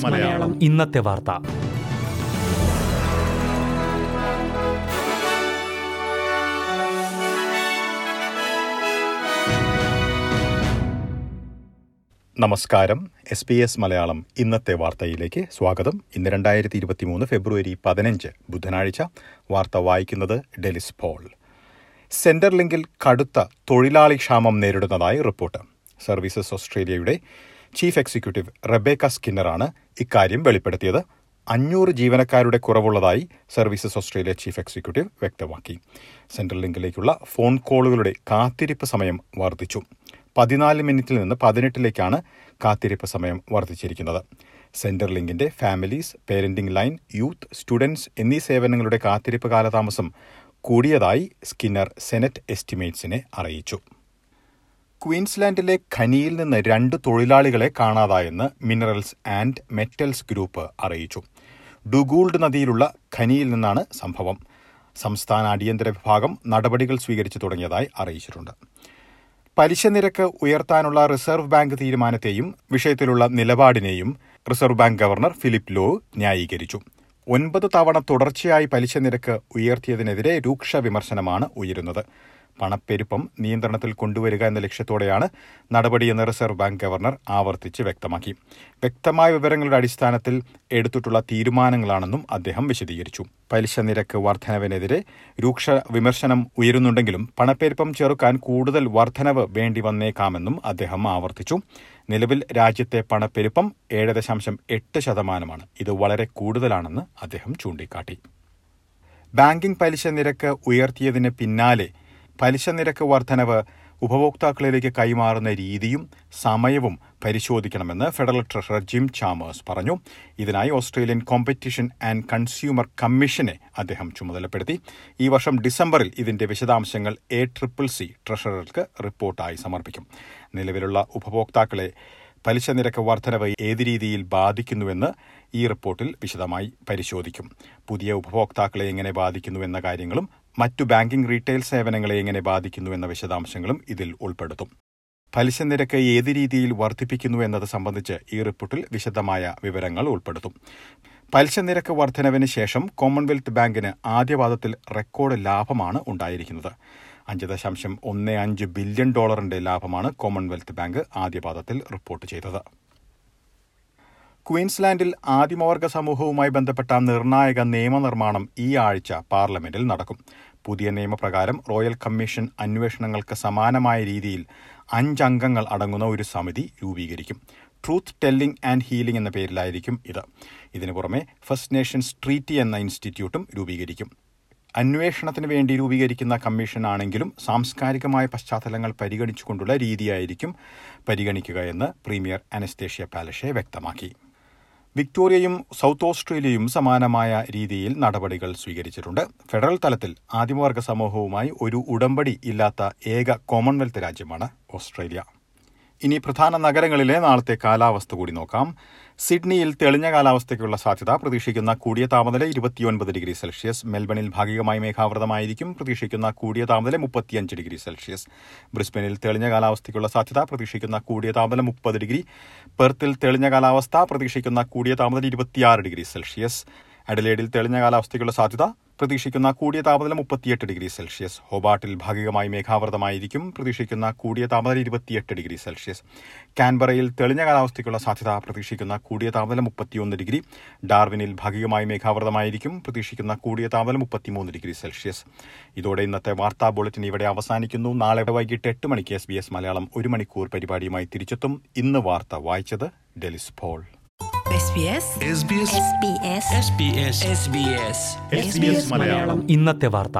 മലയാളം. ഇന്നത്തെ വാർത്ത. നമസ്കാരം. എസ് ബി എസ് മലയാളം ഇന്നത്തെ വാർത്തയിലേക്ക് സ്വാഗതം. ഇന്ന് രണ്ടായിരത്തി ഇരുപത്തി മൂന്ന് ഫെബ്രുവരി പതിനഞ്ച് ബുധനാഴ്ച. വാർത്ത വായിക്കുന്നത് ഡെലിസ് പോൾ. സെന്റർ ലിങ്കിൽ കടുത്ത തൊഴിലാളി ക്ഷാമം നേരിടുന്നതായി റിപ്പോർട്ട്. സർവീസസ് ഓസ്ട്രേലിയയുടെ ചീഫ് എക്സിക്യൂട്ടീവ് റബേക്ക സ്കിന്നറാണ് ഇക്കാര്യം വെളിപ്പെടുത്തിയത്. അഞ്ഞൂറ് ജീവനക്കാരുടെ കുറവുള്ളതായി സർവീസസ് ഓസ്ട്രേലിയ ചീഫ് എക്സിക്യൂട്ടീവ് വ്യക്തമാക്കി. സെൻട്രൽ ലിങ്കിലേക്കുള്ള ഫോൺ കോളുകളുടെ കാത്തിരിപ്പ് സമയം വർദ്ധിച്ചു. പതിനാല് മിനിറ്റിൽ നിന്ന് പതിനെട്ടിലേക്കാണ് കാത്തിരിപ്പ് സമയം വർദ്ധിച്ചിരിക്കുന്നത്. Centre ലിങ്കിന്റെ families parenting line youth students എന്നീ സേവനങ്ങളുടെ കാത്തിരിപ്പ് കാലതാമസം കൂടിയതായി സ്കിന്നർ സെനറ്റ് എസ്റ്റിമേറ്റ്സിനെ അറിയിച്ചു. ക്വീൻസ്ലാൻഡിലെ ഖനിയിൽ നിന്ന് രണ്ട് തൊഴിലാളികളെ കാണാതായെന്ന് മിനറൽസ് ആൻഡ് മെറ്റൽസ് ഗ്രൂപ്പ് അറിയിച്ചു. ഡുഗൂൾഡ് നദിയിലുള്ള ഖനിയിൽ നിന്നാണ് സംഭവം. സംസ്ഥാന അടിയന്തര വിഭാഗം നടപടികൾ സ്വീകരിച്ചു തുടങ്ങിയതായി അറിയിച്ചിട്ടുണ്ട്. പലിശ നിരക്ക് ഉയർത്താനുള്ള റിസർവ് ബാങ്ക് തീരുമാനത്തെയും വിഷയത്തിലുള്ള നിലപാടിനെയും reserve bank governor Philip Lowe ന്യായീകരിച്ചു. ഒൻപത് തവണ തുടർച്ചയായി പലിശ നിരക്ക് ഉയർത്തിയതിനെതിരെ രൂക്ഷ വിമർശനമാണ് ഉയരുന്നത്. പണപ്പെരുപ്പം നിയന്ത്രണത്തിൽ കൊണ്ടുവരിക എന്ന ലക്ഷ്യത്തോടെയാണ് നടപടിയെന്ന് റിസർവ് ബാങ്ക് ഗവർണർ ആവർത്തിച്ച് വ്യക്തമാക്കി. വ്യക്തമായ വിവരങ്ങളുടെ അടിസ്ഥാനത്തിൽ എടുത്തിട്ടുള്ള തീരുമാനങ്ങളാണെന്നും അദ്ദേഹം വിശദീകരിച്ചു. പലിശ നിരക്ക് വർധനവിനെതിരെ രൂക്ഷ വിമർശനം ഉയരുന്നുണ്ടെങ്കിലും പണപ്പെരുപ്പം ചെറുക്കാൻ കൂടുതൽ വർധനവ് വേണ്ടി വന്നേക്കാമെന്നും അദ്ദേഹം ആവർത്തിച്ചു. നിലവിൽ രാജ്യത്തെ പണപ്പെരുപ്പം ഏഴ് ദശാംശം എട്ട് ശതമാനമാണ്. ഇത് വളരെ കൂടുതലാണെന്ന് അദ്ദേഹം ചൂണ്ടിക്കാട്ടി. ബാങ്കിംഗ് പലിശ നിരക്ക് ഉയർത്തിയതിന് പിന്നാലെ പലിശ നിരക്ക് വർധനവ് ഉപഭോക്താക്കളിലേക്ക് കൈമാറുന്ന രീതിയും സമയവും പരിശോധിക്കണമെന്ന് ഫെഡറൽ ട്രഷറർ ജിം ചാമേഴ്സ് പറഞ്ഞു. ഇതിനായി ഓസ്ട്രേലിയൻ കോമ്പറ്റീഷൻ ആൻഡ് കൺസ്യൂമർ കമ്മീഷനെ അദ്ദേഹം ചുമതലപ്പെടുത്തി. ഈ വർഷം ഡിസംബറിൽ ഇതിന്റെ വിശദാംശങ്ങൾ എ ട്രിപ്പിൾ സി ട്രഷറർക്ക് റിപ്പോർട്ടായി സമർപ്പിക്കും. നിലവിലുള്ള ഉപഭോക്താക്കളെ പലിശ നിരക്ക് വർധനവ് ഏത് രീതിയിൽ ബാധിക്കുന്നുവെന്ന് ഈ റിപ്പോർട്ടിൽ വിശദമായി പരിശോധിക്കും. പുതിയ ഉപഭോക്താക്കളെ എങ്ങനെ ബാധിക്കുന്നു എന്ന കാര്യങ്ങളും മറ്റു ബാങ്കിംഗ് റീറ്റെയിൽ സേവനങ്ങളെ എങ്ങനെ ബാധിക്കുന്നു എന്ന വിശദാംശങ്ങളും ഇതിൽ ഉൾപ്പെടുത്തും. പലിശ നിരക്ക് ഏത് രീതിയിൽ വർദ്ധിപ്പിക്കുന്നു എന്നത് സംബന്ധിച്ച് ഈ റിപ്പോർട്ടിൽ വിശദമായ വിവരങ്ങൾ ഉൾപ്പെടുത്തും. പലിശ നിരക്ക് വർധനവിന് ശേഷം കോമൺവെൽത്ത് ബാങ്കിന് ആദ്യപാദത്തിൽ റെക്കോർഡ് ലാഭമാണ് ഉണ്ടായിരിക്കുന്നത്. അഞ്ച് ദശാംശം ഒന്ന് അഞ്ച് ബില്യൺ ഡോളറിന്റെ ലാഭമാണ് കോമൺവെൽത്ത് ബാങ്ക് ആദ്യപാദത്തിൽ റിപ്പോർട്ട് ചെയ്തത്. ക്വീൻസ്ലാൻഡിൽ ആദിമവർഗ സമൂഹവുമായി ബന്ധപ്പെട്ട നിർണായക നിയമനിർമ്മാണം ഈ ആഴ്ച പാർലമെന്റിൽ നടക്കും. പുതിയ നിയമപ്രകാരം റോയൽ കമ്മീഷൻ അന്വേഷണങ്ങൾക്ക് സമാനമായ രീതിയിൽ അഞ്ചംഗങ്ങൾ അടങ്ങുന്ന ഒരു സമിതി രൂപീകരിക്കും. ട്രൂത്ത് ടെല്ലിംഗ് ആൻഡ് ഹീലിംഗ് എന്ന പേരിലായിരിക്കും ഇത്. ഇതിനു പുറമെ ഫസ്റ്റ് നേഷൻസ് ട്രീറ്റി എന്ന ഇൻസ്റ്റിറ്റ്യൂട്ടും രൂപീകരിക്കും. അന്വേഷണത്തിന് വേണ്ടി രൂപീകരിക്കുന്ന കമ്മീഷനാണെങ്കിലും സാംസ്കാരികമായ പശ്ചാത്തലങ്ങൾ പരിഗണിച്ചുകൊണ്ടുള്ള രീതിയായിരിക്കും പരിഗണിക്കുക എന്ന് പ്രീമിയർ അനസ്തേഷ്യ പാലഷെ വ്യക്തമാക്കി. വിക്ടോറിയയും സൗത്ത് ഓസ്ട്രേലിയയും സമാനമായ രീതിയിൽ നടപടികൾ സ്വീകരിച്ചിട്ടുണ്ട്. ഫെഡറൽ തലത്തിൽ ആദിമവർഗ സമൂഹവുമായി ഒരു ഉടമ്പടി ഇല്ലാത്ത ഏക കോമൺവെൽത്ത് രാജ്യമാണ് ഓസ്ട്രേലിയ. ഇനി പ്രധാന നഗരങ്ങളിലെ നാളത്തെ കാലാവസ്ഥ കൂടി നോക്കാം. സിഡ്നിയിൽ തെളിഞ്ഞ കാലാവസ്ഥയ്ക്കുള്ള സാധ്യത പ്രതീക്ഷിക്കുന്ന കൂടിയ താപനില ഇരുപത്തിയൊൻപത് ഡിഗ്രി സെൽഷ്യസ്. മെൽബണിൽ ഭാഗികമായി മേഘാവൃതമായിരിക്കും പ്രതീക്ഷിക്കുന്ന കൂടിയ താപനില മുപ്പത്തിയഞ്ച് ഡിഗ്രി സെൽഷ്യസ്. ബ്രിസ്ബനിൽ തെളിഞ്ഞ കാലാവസ്ഥയ്ക്കുള്ള സാധ്യത പ്രതീക്ഷിക്കുന്ന കൂടിയ താപനില മുപ്പത് ഡിഗ്രി. പെർത്തിൽ തെളിഞ്ഞ കാലാവസ്ഥ പ്രതീക്ഷിക്കുന്ന കൂടിയ താപനില ഇരുപത്തിയാറ് ഡിഗ്രി സെൽഷ്യസ്. അഡലേഡിൽ തെളിഞ്ഞ കാലാവസ്ഥയ്ക്കുള്ള സാധ്യത പ്രതീക്ഷിക്കുന്ന കൂടിയ താപനില മുപ്പത്തിയെട്ട് ഡിഗ്രി സെൽഷ്യസ്. ഹോബാട്ടിൽ ഭാഗികമായി മേഘാവൃതമായിരിക്കും. പ്രതീക്ഷിക്കുന്ന കൂടിയ താപനില ഇരുപത്തിയെട്ട് ഡിഗ്രി സെൽഷ്യസ്. കാൻബറയിൽ തെളിഞ്ഞ കാലാവസ്ഥയ്ക്കുള്ള സാധ്യത പ്രതീക്ഷിക്കുന്ന കൂടിയ താപനില മുപ്പത്തിയൊന്ന് ഡിഗ്രി. ഡാർവിനിൽ ഭാഗികമായി മേഘാവൃതമായിരിക്കും. പ്രതീക്ഷിക്കുന്ന കൂടിയ താപനില മുപ്പത്തിമൂന്ന് ഡിഗ്രി സെൽഷ്യസ്. ഇതോടെ ഇന്നത്തെ വാർത്താ ബുള്ളറ്റിൻ ഇവിടെ അവസാനിക്കുന്നു. നാളെ വൈകിട്ട് എട്ട് മണിക്ക് എസ് ബി എസ് മലയാളം ഒരു മണിക്കൂർ പരിപാടിയുമായി തിരിച്ചെത്തും. ഇന്ന് വാർത്ത വായിച്ചത് ഡെലിസ് പോൾ. ഇന്നത്തെ വാർത്ത.